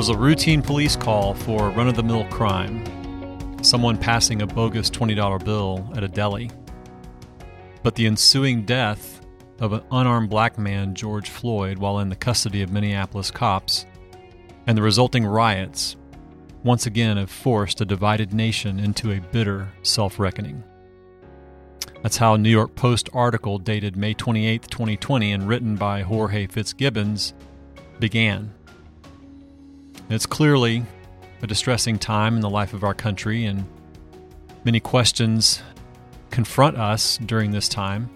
Was a routine police call for run of the mill crime someone passing a bogus $20 bill at a deli. But the ensuing death of an unarmed black man, George Floyd, while in the custody of Minneapolis cops, and the resulting riots once again have forced a divided nation into a bitter self reckoning. That's how a New York Post article dated May 28, 2020, and written by Jorge Fitzgibbons began. It's clearly a distressing time in the life of our country, and many questions confront us during this time.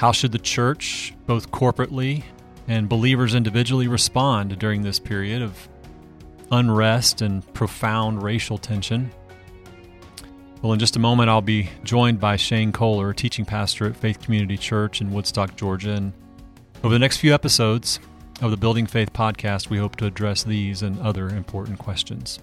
How should the church, both corporately and believers individually, respond during this period of unrest and profound racial tension? Well, in just a moment, I'll be joined by Shane Kohler, teaching pastor at Faith Community Church in Woodstock, Georgia. And over the next few episodes, of the Building Faith podcast, we hope to address these and other important questions.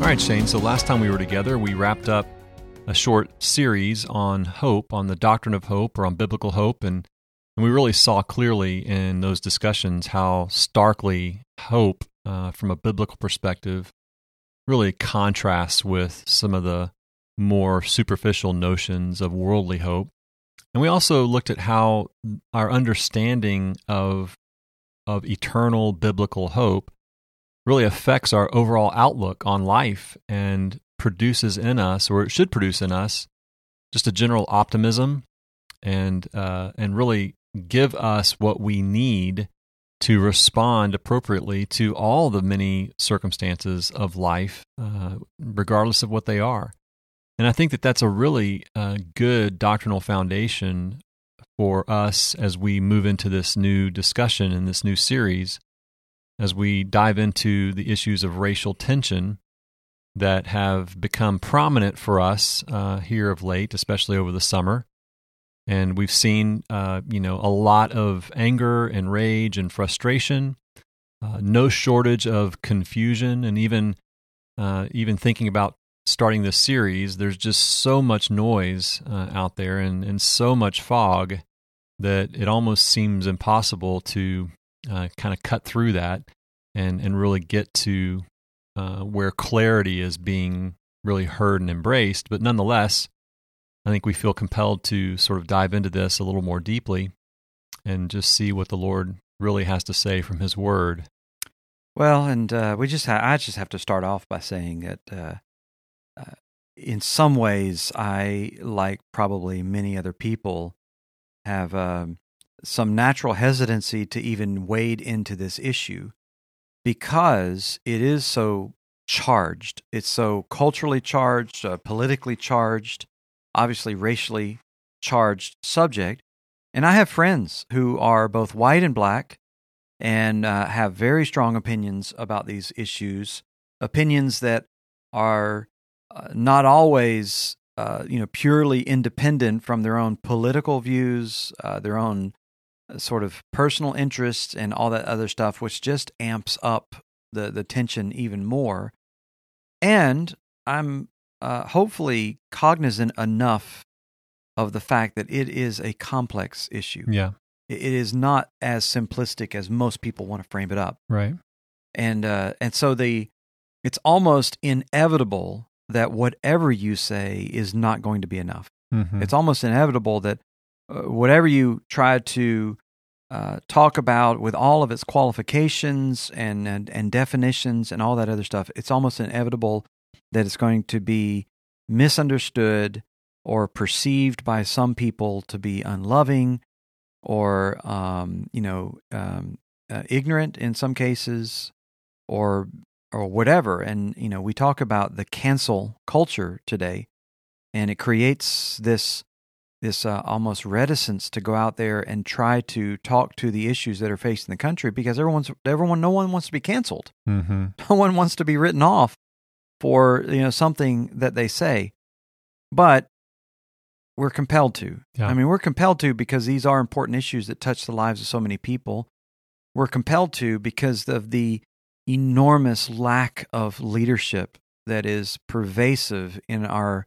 All right, Shane. So last time we were together, we wrapped up a short series on hope, on the doctrine of hope, or on biblical hope, and and we really saw clearly in those discussions how starkly hope, uh, from a biblical perspective, really contrasts with some of the more superficial notions of worldly hope. And we also looked at how our understanding of, of eternal biblical hope really affects our overall outlook on life and produces in us, or it should produce in us, just a general optimism and uh, and really give us what we need to respond appropriately to all the many circumstances of life, uh, regardless of what they are. And I think that that's a really uh, good doctrinal foundation for us as we move into this new discussion in this new series, as we dive into the issues of racial tension that have become prominent for us uh, here of late, especially over the summer and we've seen uh, you know a lot of anger and rage and frustration uh, no shortage of confusion and even uh, even thinking about starting this series there's just so much noise uh, out there and, and so much fog that it almost seems impossible to uh, kind of cut through that and and really get to uh, where clarity is being really heard and embraced. But nonetheless I think we feel compelled to sort of dive into this a little more deeply and just see what the Lord really has to say from His Word. Well, and uh, we just ha- I just have to start off by saying that uh, uh, in some ways, I like probably many other people have um, some natural hesitancy to even wade into this issue because it is so charged. It's so culturally charged, uh, politically charged obviously racially charged subject. And I have friends who are both white and black and uh, have very strong opinions about these issues, opinions that are uh, not always uh, you know purely independent from their own political views, uh, their own uh, sort of personal interests, and all that other stuff, which just amps up the the tension even more. And I'm uh, hopefully cognizant enough of the fact that it is a complex issue. Yeah. It is not as simplistic as most people want to frame it up. Right. And uh, and so the it's almost inevitable that whatever you say is not going to be enough. Mm-hmm. It's almost inevitable that uh, whatever you try to uh, talk about with all of its qualifications and, and and definitions and all that other stuff, it's almost inevitable that it's going to be misunderstood or perceived by some people to be unloving or um, you know um, uh, ignorant in some cases or or whatever and you know we talk about the cancel culture today and it creates this this uh, almost reticence to go out there and try to talk to the issues that are facing the country because everyone's everyone no one wants to be canceled mm-hmm. no one wants to be written off for you know something that they say, but we're compelled to. Yeah. I mean, we're compelled to because these are important issues that touch the lives of so many people. We're compelled to because of the enormous lack of leadership that is pervasive in our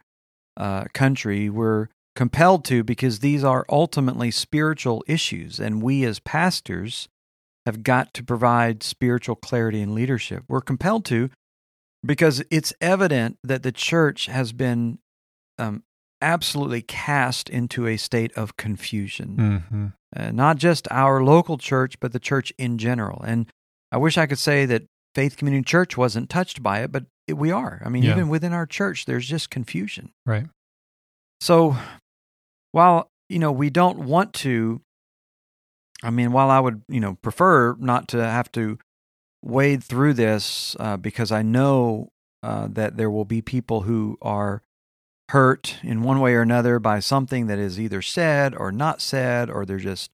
uh, country. We're compelled to because these are ultimately spiritual issues, and we as pastors have got to provide spiritual clarity and leadership. We're compelled to because it's evident that the church has been um, absolutely cast into a state of confusion. Mm-hmm. Uh, not just our local church, but the church in general. And I wish I could say that Faith Community Church wasn't touched by it, but it, we are. I mean, yeah. even within our church, there's just confusion. Right. So while, you know, we don't want to I mean, while I would, you know, prefer not to have to wade through this uh, because I know uh, that there will be people who are hurt in one way or another by something that is either said or not said, or they're just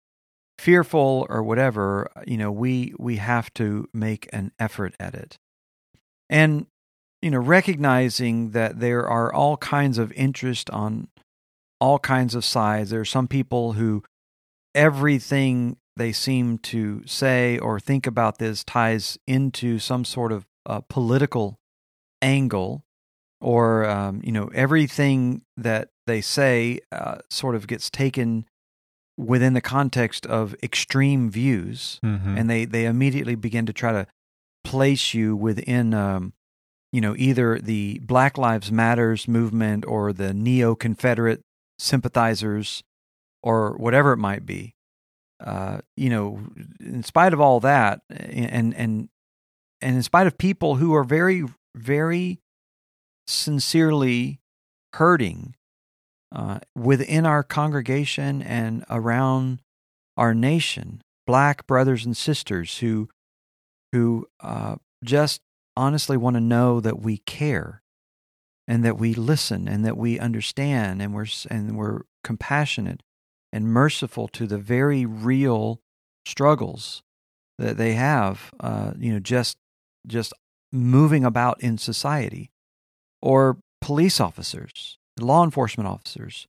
fearful or whatever. You know, we we have to make an effort at it, and you know, recognizing that there are all kinds of interest on all kinds of sides. There are some people who everything they seem to say or think about this ties into some sort of uh, political angle or um, you know everything that they say uh, sort of gets taken within the context of extreme views mm-hmm. and they they immediately begin to try to place you within um, you know either the black lives matters movement or the neo confederate sympathizers or whatever it might be. Uh, you know, in spite of all that, and and and in spite of people who are very, very sincerely hurting uh, within our congregation and around our nation, black brothers and sisters who who uh, just honestly want to know that we care and that we listen and that we understand and we're and we're compassionate and merciful to the very real struggles that they have uh, you know just just moving about in society. Or police officers law enforcement officers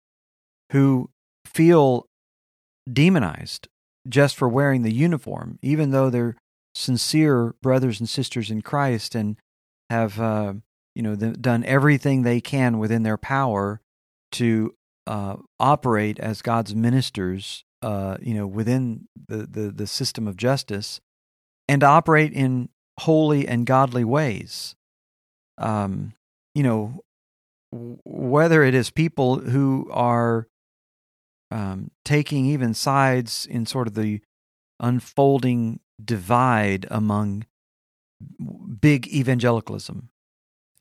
who feel demonized just for wearing the uniform even though they're sincere brothers and sisters in Christ and have uh, you know, done everything they can within their power to uh, operate as God's ministers, uh, you know, within the, the, the system of justice and operate in holy and godly ways. Um, you know, whether it is people who are um, taking even sides in sort of the unfolding divide among big evangelicalism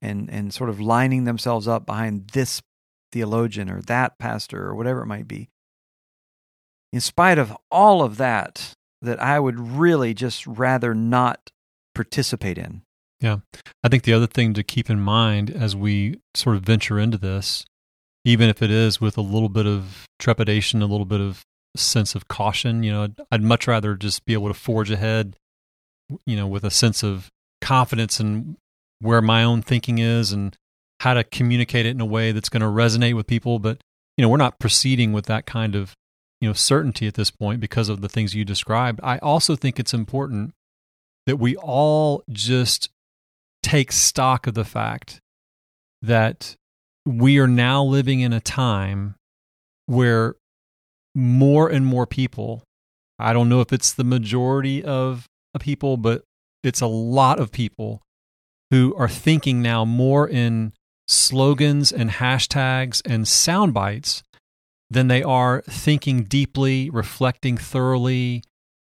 and and sort of lining themselves up behind this theologian or that pastor or whatever it might be in spite of all of that that I would really just rather not participate in. Yeah. I think the other thing to keep in mind as we sort of venture into this, even if it is with a little bit of trepidation, a little bit of sense of caution, you know, I'd, I'd much rather just be able to forge ahead, you know, with a sense of confidence in where my own thinking is and how to communicate it in a way that's going to resonate with people. But, you know, we're not proceeding with that kind of, you know, certainty at this point because of the things you described. I also think it's important that we all just take stock of the fact that we are now living in a time where more and more people, I don't know if it's the majority of people, but it's a lot of people who are thinking now more in slogans and hashtags and sound bites than they are thinking deeply, reflecting thoroughly,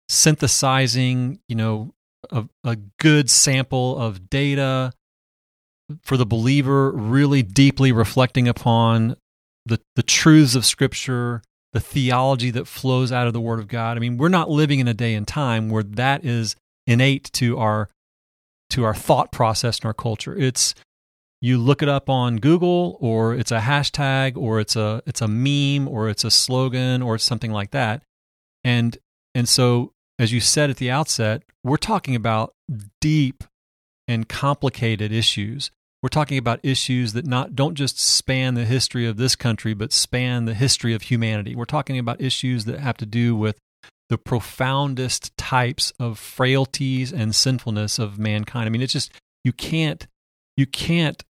synthesizing, you know, a, a good sample of data for the believer, really deeply reflecting upon the, the truths of Scripture, the theology that flows out of the Word of God. I mean, we're not living in a day and time where that is innate to our to our thought process and our culture. It's you look it up on Google or it's a hashtag or it's a it's a meme or it's a slogan or it's something like that. And and so as you said at the outset, we're talking about deep and complicated issues. We're talking about issues that not don't just span the history of this country but span the history of humanity. We're talking about issues that have to do with the profoundest types of frailties and sinfulness of mankind. I mean, it's just you can't you can't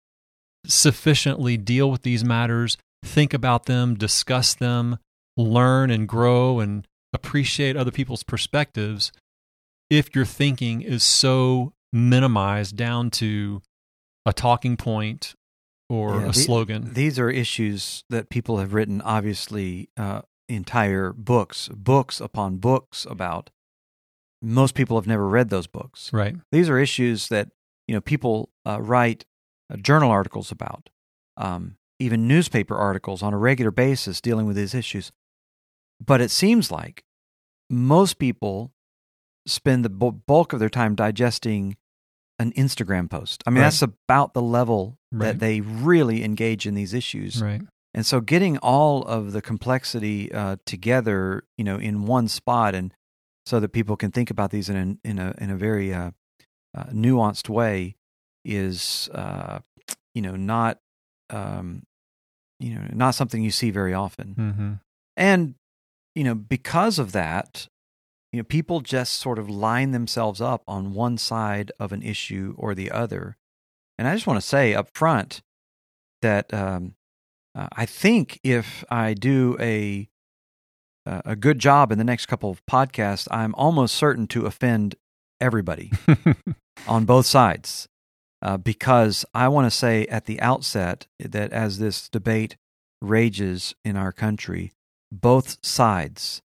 sufficiently deal with these matters, think about them, discuss them, learn and grow and appreciate other people's perspectives if your thinking is so minimized down to a talking point or Yeah, a the- slogan. These are issues that people have written, obviously, uh, entire books, books upon books about. Most people have never read those books. right. These are issues that you know people uh, write journal articles about, um, even newspaper articles on a regular basis dealing with these issues. But it seems like most people spend the bulk of their time digesting an Instagram post. I mean, Right. that's about the level Right. that they really engage in these issues. Right. And so getting all of the complexity uh, together, you know, in one spot, and so that people can think about these in a in a in a very uh, uh, nuanced way, is uh, you know not um, you know not something you see very often. hmm And you know because of that, you know people just sort of line themselves up on one side of an issue or the other. And I just want to say up front that um, uh, I think if I do a uh, a good job in the next couple of podcasts, I'm almost certain to offend everybody on both sides. Uh, because I want to say at the outset that as this debate rages in our country, both sides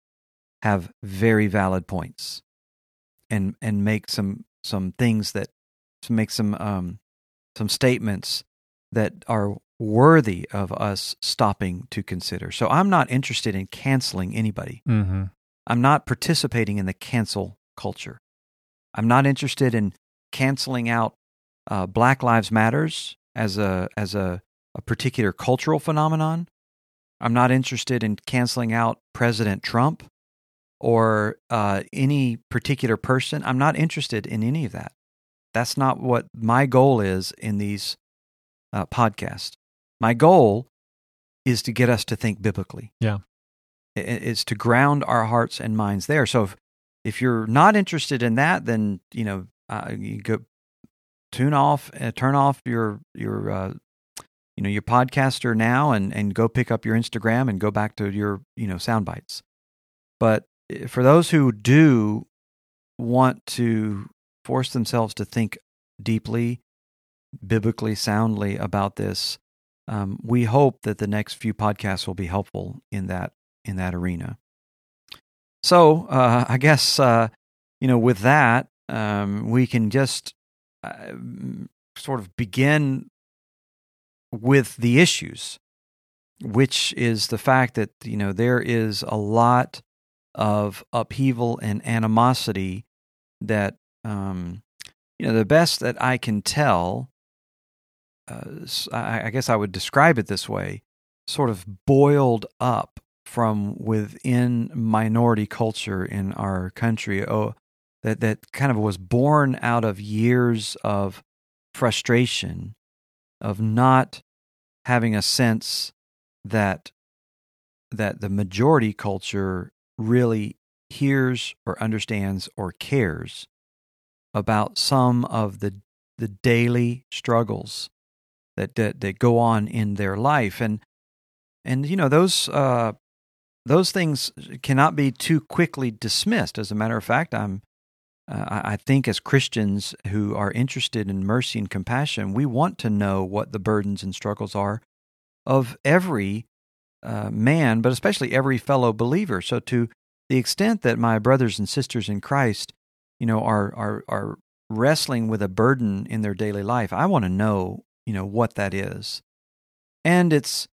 have very valid points and and make some some things that to make some um, some statements that are worthy of us stopping to consider. So I'm not interested in canceling anybody. hmm I'm not participating in the cancel culture. I'm not interested in canceling out uh, Black Lives Matters as a as a, a particular cultural phenomenon. I'm not interested in canceling out President Trump or uh, any particular person. I'm not interested in any of that. That's not what my goal is in these uh, podcasts. My goal is to get us to think biblically. Yeah. It's to ground our hearts and minds there. So if, if you're not interested in that, then you know uh, you go tune off, uh, turn off your your uh, you know your podcaster now, and and go pick up your Instagram and go back to your you know sound bites. But eh, for those who do want to force themselves to think deeply, biblically soundly about this, um, we hope that the next few podcasts will be helpful in that in that arena. So uh, I guess uh, you know with that um, we can just uh, sort of begin with the issues, which is the fact that you know there is a lot of upheaval and animosity that um, you know the best that I can tell. Uh, I, I guess I would describe it this way: sort of boiled up from within minority culture in our country. That that kind of was born out of years of frustration, of not having a sense that that the majority culture really hears or understands or cares about some of the the daily struggles that that, that go on in their life and and you know those uh, those things cannot be too quickly dismissed. As a matter of fact, I'm uh, I think as Christians who are interested in mercy and compassion, we want to know what the burdens and struggles are of every uh, man, but especially every fellow believer. So, to the extent that my brothers and sisters in Christ, you know, are are are wrestling with a burden in their daily life, I want to know, you know, what that is, and it's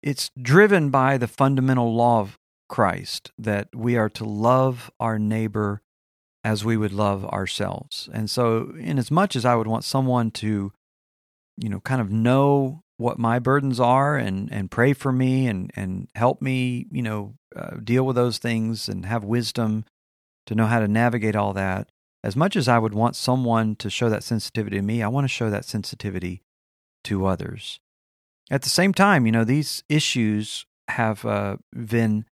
it's driven by the fundamental law of Christ that we are to love our neighbor as we would love ourselves. And so, in as much as I would want someone to, you know, kind of know what my burdens are and, and pray for me and, and help me, you know, uh, deal with those things and have wisdom to know how to navigate all that, as much as I would want someone to show that sensitivity to me, I want to show that sensitivity to others. At the same time, you know, these issues have uh, been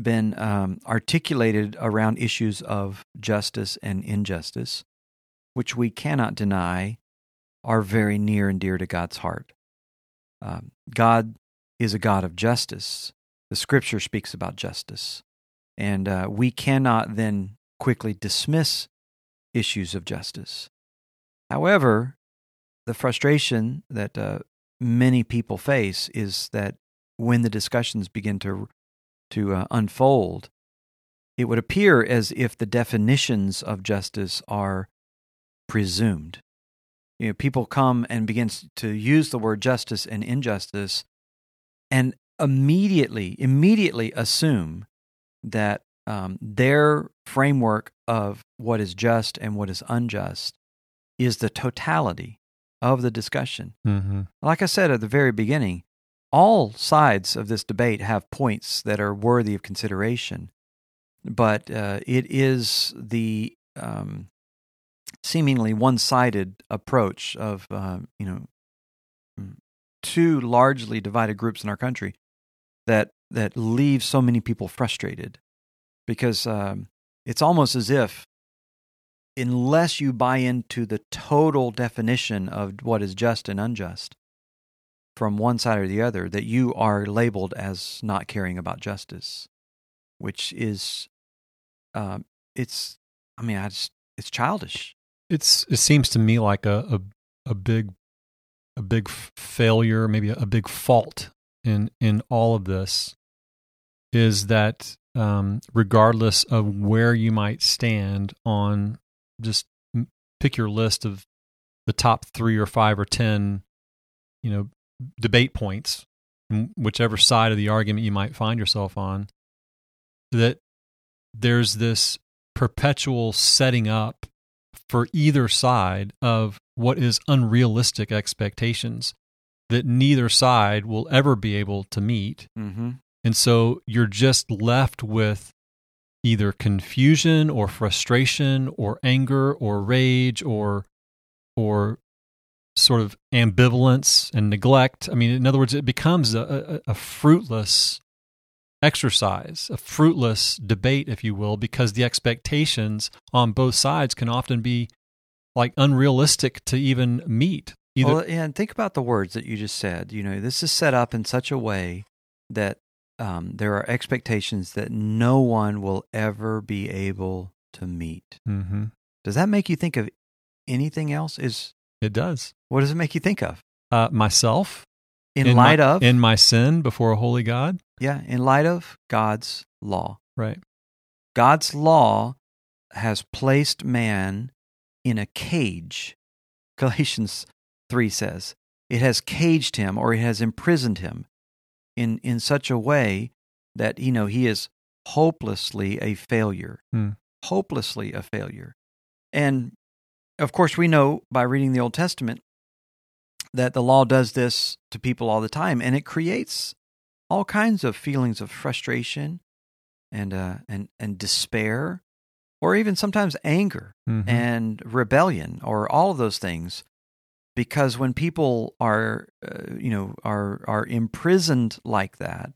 been um, articulated around issues of justice and injustice, which we cannot deny are very near and dear to God's heart. Um, God is a God of justice. The scripture speaks about justice. And uh, we cannot then quickly dismiss issues of justice. However, the frustration that uh, many people face is that when the discussions begin to to uh, unfold, it would appear as if the definitions of justice are presumed. You know, people come and begin to use the word justice and injustice, and immediately, immediately assume that um, their framework of what is just and what is unjust is the totality of the discussion. Mm-hmm. Like I said at the very beginning, all sides of this debate have points that are worthy of consideration, but uh, it is the um, seemingly one-sided approach of uh, you know two largely divided groups in our country that that leave so many people frustrated because um, it's almost as if unless you buy into the total definition of what is just and unjust from one side or the other, that you are labeled as not caring about justice, which is, um, it's, I mean, I just, it's childish. It's it seems to me like a a, a big a big failure, maybe a, big fault in in all of this is that um, regardless of where you might stand on just pick your list of the top three or five or ten, you know, debate points, whichever side of the argument you might find yourself on, that there's this perpetual setting up for either side of what is unrealistic expectations that neither side will ever be able to meet. Mm-hmm. And so you're just left with either confusion or frustration or anger or rage or or sort of ambivalence and neglect. I mean, in other words, it becomes a, a, a fruitless exercise, a fruitless debate, if you will, because the expectations on both sides can often be like unrealistic to even meet. Either- well, and think about the words that you just said. You know, this is set up in such a way that um, there are expectations that no one will ever be able to meet. Mm-hmm. Does that make you think of anything else? Is it does? What does it make you think of? Uh, myself. In, in light my, of in my sin before a holy God. Yeah, in light of God's law. Right. God's law has placed man in a cage. Galatians 3 says, it has caged him or it has imprisoned him in, in such a way that, you know, he is hopelessly a failure. Hmm. Hopelessly a failure. And of course, we know by reading the Old Testament that the law does this to people all the time, and it creates all kinds of feelings of frustration and uh, and and despair, or even sometimes anger mm-hmm. and rebellion, or all of those things. Because when people are, uh, you know, are are imprisoned like that,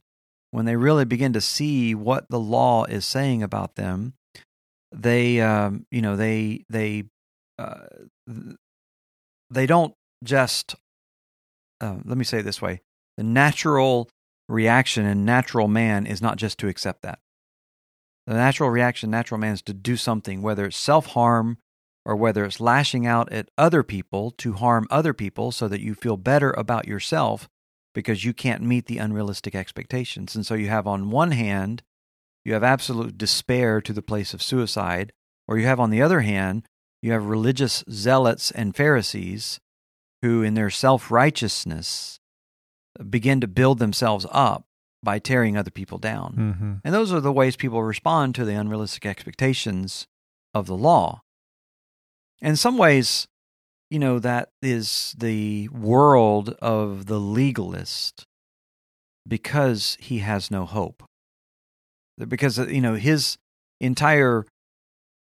when they really begin to see what the law is saying about them, they, um, you know, they they uh, they don't just. Uh, let me say it this way: the natural reaction in natural man is not just to accept that. The natural reaction, natural man, is to do something, whether it's self harm or whether it's lashing out at other people to harm other people so that you feel better about yourself because you can't meet the unrealistic expectations. And so you have, on one hand, you have absolute despair to the place of suicide, or you have, on the other hand, you have religious zealots and Pharisees who, in their self righteousness, begin to build themselves up by tearing other people down. Mm-hmm. And those are the ways people respond to the unrealistic expectations of the law. In some ways, you know, that is the world of the legalist because he has no hope. Because, you know, his entire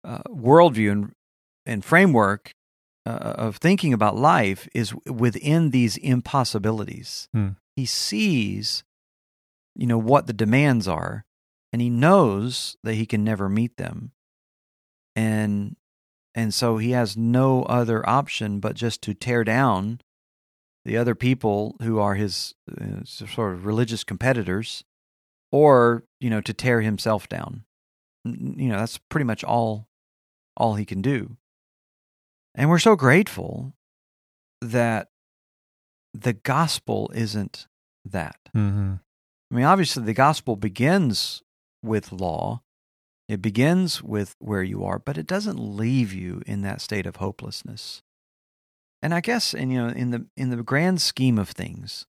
uh, worldview and, and framework uh, of thinking about life is within these impossibilities. Hmm. He sees, you know, what the demands are, and he knows that he can never meet them. And and so he has no other option but just to tear down the other people who are his uh, sort of religious competitors or, you know, to tear himself down. You know, that's pretty much all all he can do. And we're so grateful that the gospel isn't that. Mm-hmm. I mean, obviously, the gospel begins with law, it begins with where you are, but it doesn't leave you in that state of hopelessness. And I guess, and you know, in the in the grand scheme of things,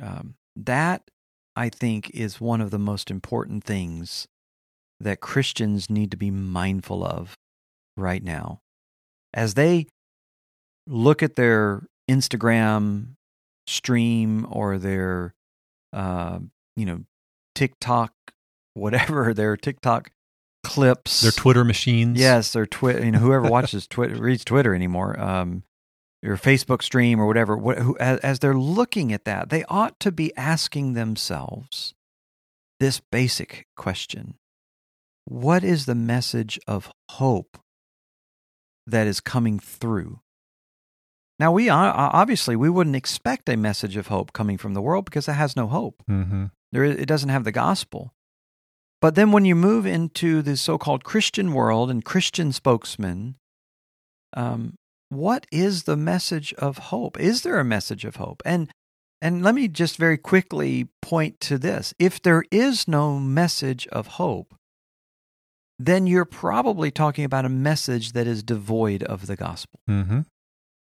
um, that I think is one of the most important things that Christians need to be mindful of right now, as they look at their Instagram stream or their, uh, you know, TikTok, whatever their TikTok clips, their Twitter machines. Yes, their Twitter. You know, whoever watches Twitter reads Twitter anymore. Um, your Facebook stream or whatever. What, who, as, as they're looking at that, they ought to be asking themselves this basic question: What is the message of hope that is coming through? Now, we obviously we wouldn't expect a message of hope coming from the world because it has no hope. Mm-hmm. There, it doesn't have the gospel. But then when you move into the so-called Christian world and Christian spokesmen, um, what is the message of hope? Is there a message of hope? And and let me just very quickly point to this. If there is no message of hope, then you're probably talking about a message that is devoid of the gospel. Mm-hmm.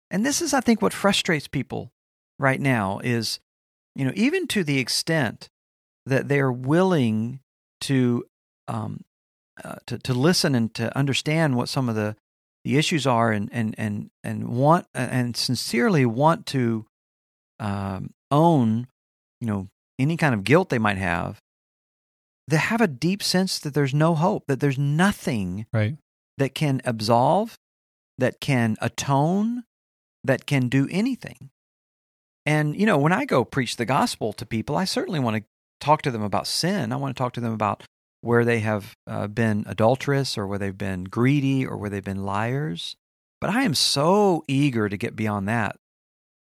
And this is, I think, what frustrates people right now is, you know, even to the extent that they are willing to um, uh, to to listen and to understand what some of the the issues are, and and and and want and sincerely want to um, own, you know, any kind of guilt they might have. They have a deep sense that there's no hope, that there's nothing right. that can absolve, that can atone, that can do anything. And, you know, when I go preach the gospel to people, I certainly want to talk to them about sin. I want to talk to them about where they have uh, been adulterous or where they've been greedy or where they've been liars. But I am so eager to get beyond that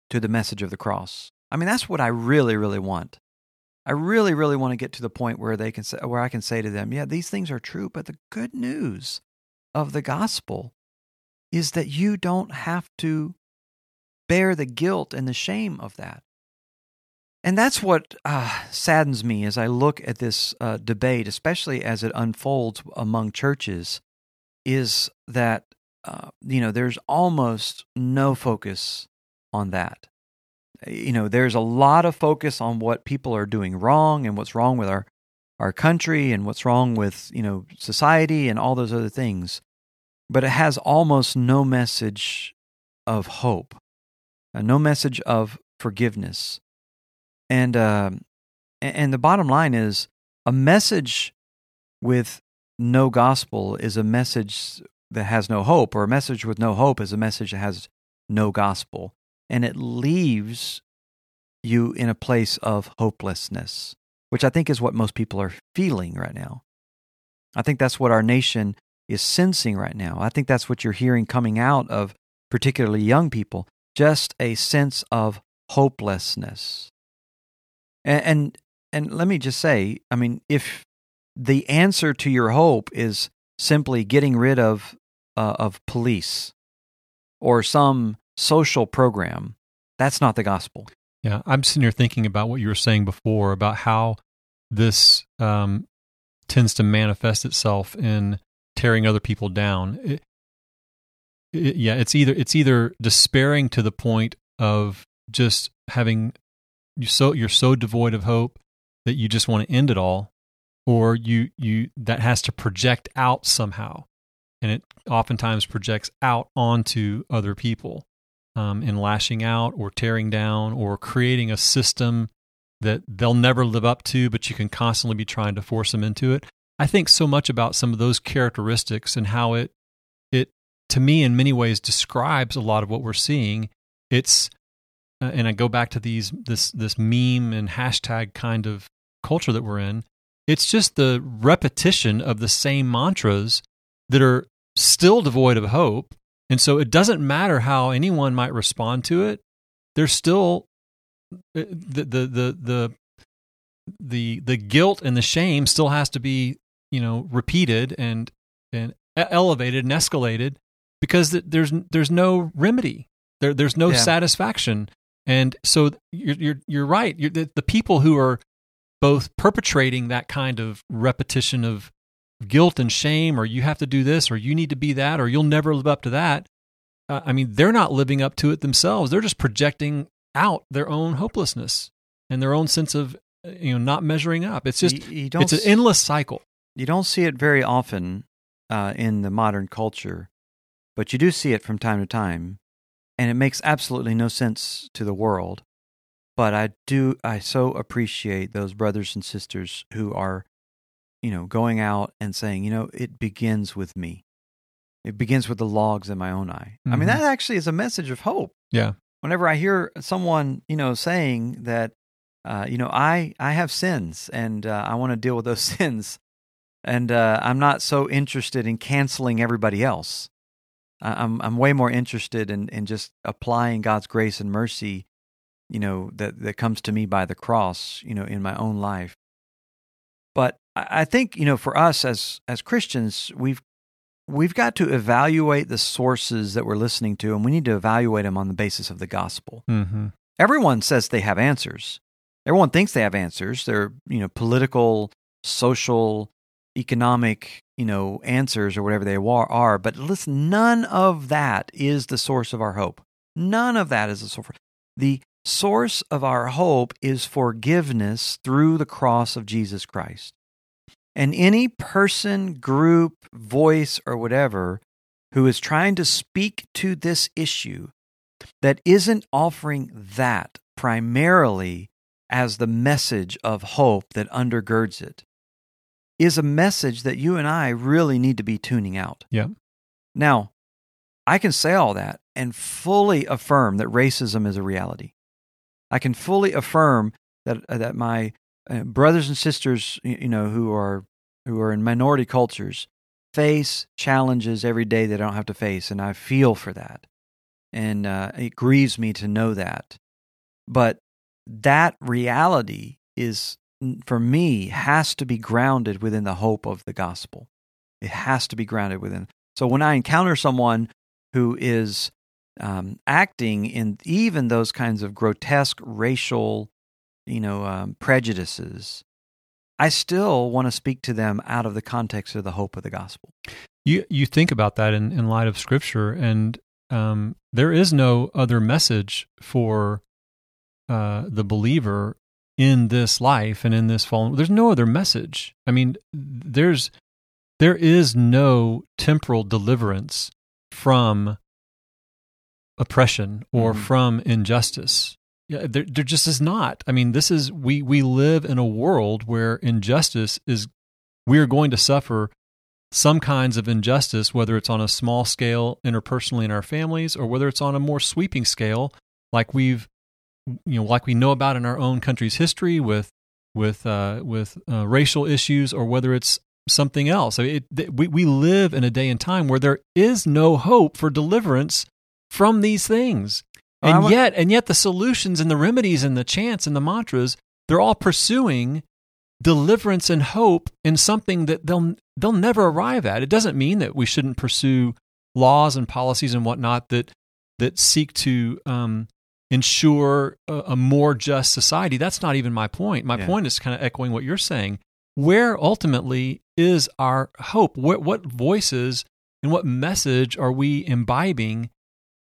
to the message of the cross. I mean, that's what I really, really want. I really, really want to get to the point where they can say, where I can say to them, yeah, these things are true, but the good news of the gospel is that you don't have to bear the guilt and the shame of that. And that's what uh, saddens me as I look at this uh, debate, especially as it unfolds among churches, is that uh, you know there's almost no focus on that. You know, there's a lot of focus on what people are doing wrong and what's wrong with our our country and what's wrong with you know society and all those other things, but it has almost no message of hope uh, no message of forgiveness. And uh, and the bottom line is a message with no gospel is a message that has no hope, or a message with no hope is a message that has no gospel, and it leaves you in a place of hopelessness, which I think is what most people are feeling right now. I think that's what our nation is sensing right now. I think that's what you're hearing coming out of particularly young people just a sense of hopelessness. And, and, and let me just say, I mean, if the answer to your hope is simply getting rid of uh, of police or some social program, that's not the gospel. Yeah, I'm sitting here thinking about what you were saying before about how this um, tends to manifest itself in tearing other people down. It, it, yeah, it's either it's either despairing to the point of just having you so you're so devoid of hope that you just want to end it all, or you you that has to project out somehow, and it oftentimes projects out onto other people um, in lashing out or tearing down or creating a system that they'll never live up to, but you can constantly be trying to force them into it. I think so much about some of those characteristics and how it it to me, in many ways, describes a lot of what we're seeing. It's, uh, and I go back to these this this meme and hashtag kind of culture that we're in. It's just the repetition of the same mantras that are still devoid of hope. And so it doesn't matter how anyone might respond to it. There's still uh, the the the the the, the guilt and the shame still has to be you know repeated and and elevated and escalated because there's there's no remedy there there's no yeah. satisfaction and so you're you're you're right you're, the, the people who are both perpetrating that kind of repetition of guilt and shame or you have to do this or you need to be that or you'll never live up to that uh, i mean they're not living up to it themselves. They're just projecting out their own hopelessness and their own sense of uh, you know not measuring up. It's just you, you it's an endless cycle. you don't see it very often uh, in the modern culture but you do see it from time to time and it makes absolutely no sense to the world. But i do i so appreciate those brothers and sisters who are you know going out and saying you know it begins with me it begins with the logs in my own eye mm-hmm. i mean mm-hmm. that actually is a message of hope yeah whenever i hear someone you know saying that uh, you know i i have sins and uh, i want to deal with those sins and uh, i'm not so interested in canceling everybody else I'm I'm way more interested in in just applying God's grace and mercy, you know, that that comes to me by the cross, you know, in my own life. But I think you know, for us as as Christians, we've we've got to evaluate the sources that we're listening to, and we need to evaluate them on the basis of the gospel. Mm-hmm. Everyone says they have answers. Everyone thinks they have answers. They're you know political, social, economic, you know, answers or whatever they are. But listen, none of that is the source of our hope. None of that is the source. The source of our hope is forgiveness through the cross of Jesus Christ. And any person, group, voice, or whatever who is trying to speak to this issue that isn't offering that primarily as the message of hope that undergirds it is a message that you and I really need to be tuning out. Yeah. Now, I can say all that and fully affirm that racism is a reality. I can fully affirm that uh, that my uh, brothers and sisters, you know, who are who are in minority cultures, face challenges every day they don't have to face, and I feel for that, and uh, it grieves me to know that. But that reality is for me has to be grounded within the hope of the gospel. It has to be grounded within. So when I encounter someone who is um, acting in even those kinds of grotesque racial, you know, um, prejudices, I still want to speak to them out of the context of the hope of the gospel. You you think about that in, in light of Scripture, and um, there is no other message for uh, the believer in this life and in this fallen there's no other message i mean there's there is no temporal deliverance from oppression or mm-hmm. from injustice yeah there, there just is not i mean this is we we live in a world where injustice is we are going to suffer some kinds of injustice whether it's on a small scale interpersonally in our families or whether it's on a more sweeping scale like we've you know, like we know about in our own country's history with with uh, with uh, racial issues, or whether it's something else. I mean, it, we we live in a day and time where there is no hope for deliverance from these things, and yet and yet the solutions and the remedies and the chants and the mantras they're all pursuing deliverance and hope in something that they'll they'll never arrive at. It doesn't mean that we shouldn't pursue laws and policies and whatnot that that seek to um, ensure a, a, more just society. That's not even my point. My yeah. point is kind of echoing what you're saying. Where ultimately is our hope? What, what voices and what message are we imbibing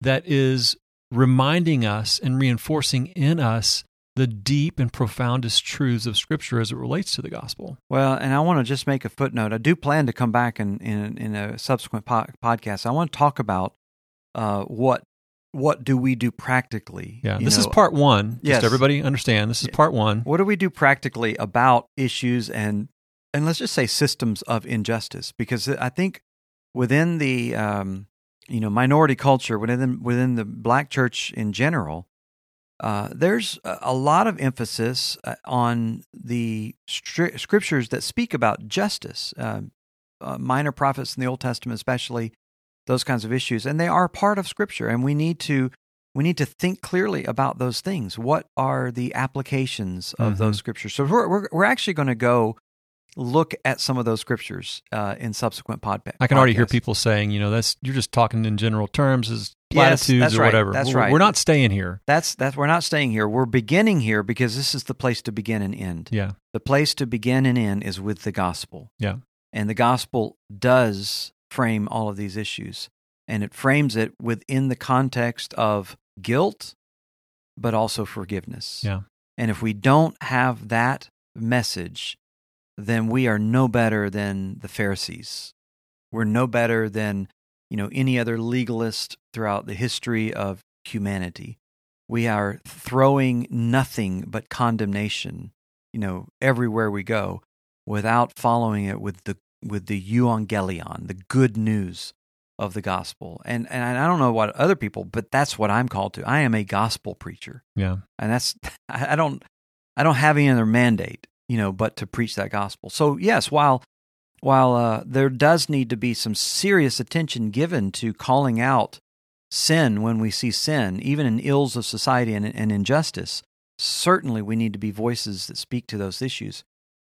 that is reminding us and reinforcing in us the deep and profoundest truths of Scripture as it relates to the gospel. Well, and I want to just make a footnote. I do plan to come back in in, in a subsequent po- podcast. I want to talk about uh, what what do we do practically? Yeah, this know, is part one. Yes. Just everybody understand, this is part one. What do we do practically about issues and and let's just say systems of injustice? Because I think within the um, you know minority culture, within the, within the black church in general, uh, there's a lot of emphasis uh, on the stri- scriptures that speak about justice, uh, uh, minor prophets in the Old Testament, especially those kinds of issues, and they are part of Scripture. And we need to we need to think clearly about those things. What are the applications of mm-hmm. those scriptures? So we're we're, we're actually going to go look at some of those scriptures uh, in subsequent podcasts. I can already hear people saying, you know, that's you're just talking in general terms as platitudes yes, or right. whatever. That's we're, right. We're not staying here. That's that's we're not staying here. We're beginning here because this is the place to begin and end. Yeah. The place to begin and end is with the gospel. Yeah. And the gospel does frame all of these issues. And it frames it within the context of guilt, but also forgiveness. Yeah. And if we don't have that message, then we are no better than the Pharisees. We're no better than, you know, any other legalist throughout the history of humanity. We are throwing nothing but condemnation, you know, everywhere we go without following it with the with the euangelion, the good news of the gospel. And and I don't know what other people, but that's what I'm called to. I am a gospel preacher. Yeah. And that's I don't I don't have any other mandate you know, but to preach that gospel. So yes, while while uh, there does need to be some serious attention given to calling out sin when we see sin, even in ills of society and, and injustice, certainly we need to be voices that speak to those issues.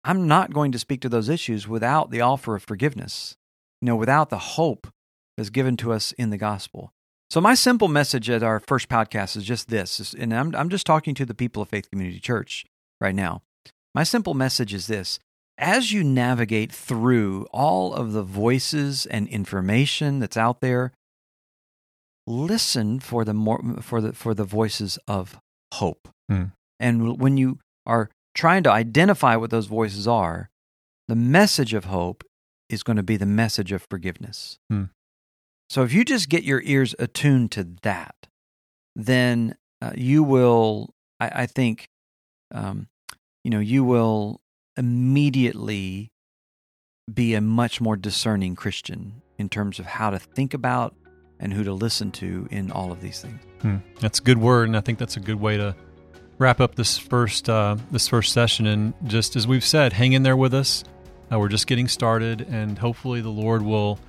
I'm not going to speak to those issues without the offer of forgiveness, you know, without the hope that's given to us in the gospel. So my simple message at our first podcast is just this, and I'm, I'm just talking to the people of Faith Community Church right now. My simple message is this as you navigate through all of the voices and information that's out there, listen for the more for the for the voices of hope. Mm. And when you are trying to identify what those voices are, the message of hope is going to be the message of forgiveness. Mm. So if you just get your ears attuned to that, then uh, you will, I, I think, um, you know, you will immediately be a much more discerning Christian in terms of how to think about and who to listen to in all of these things. Hmm. That's a good word, and I think that's a good way to wrap up this first uh, this first session. And just as we've said, hang in there with us. Uh, we're just getting started, and hopefully the Lord will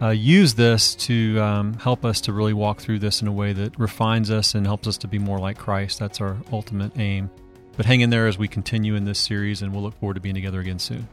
uh, use this to um, help us to really walk through this in a way that refines us and helps us to be more like Christ. That's our ultimate aim. But hang in there as we continue in this series, and we'll look forward to being together again soon.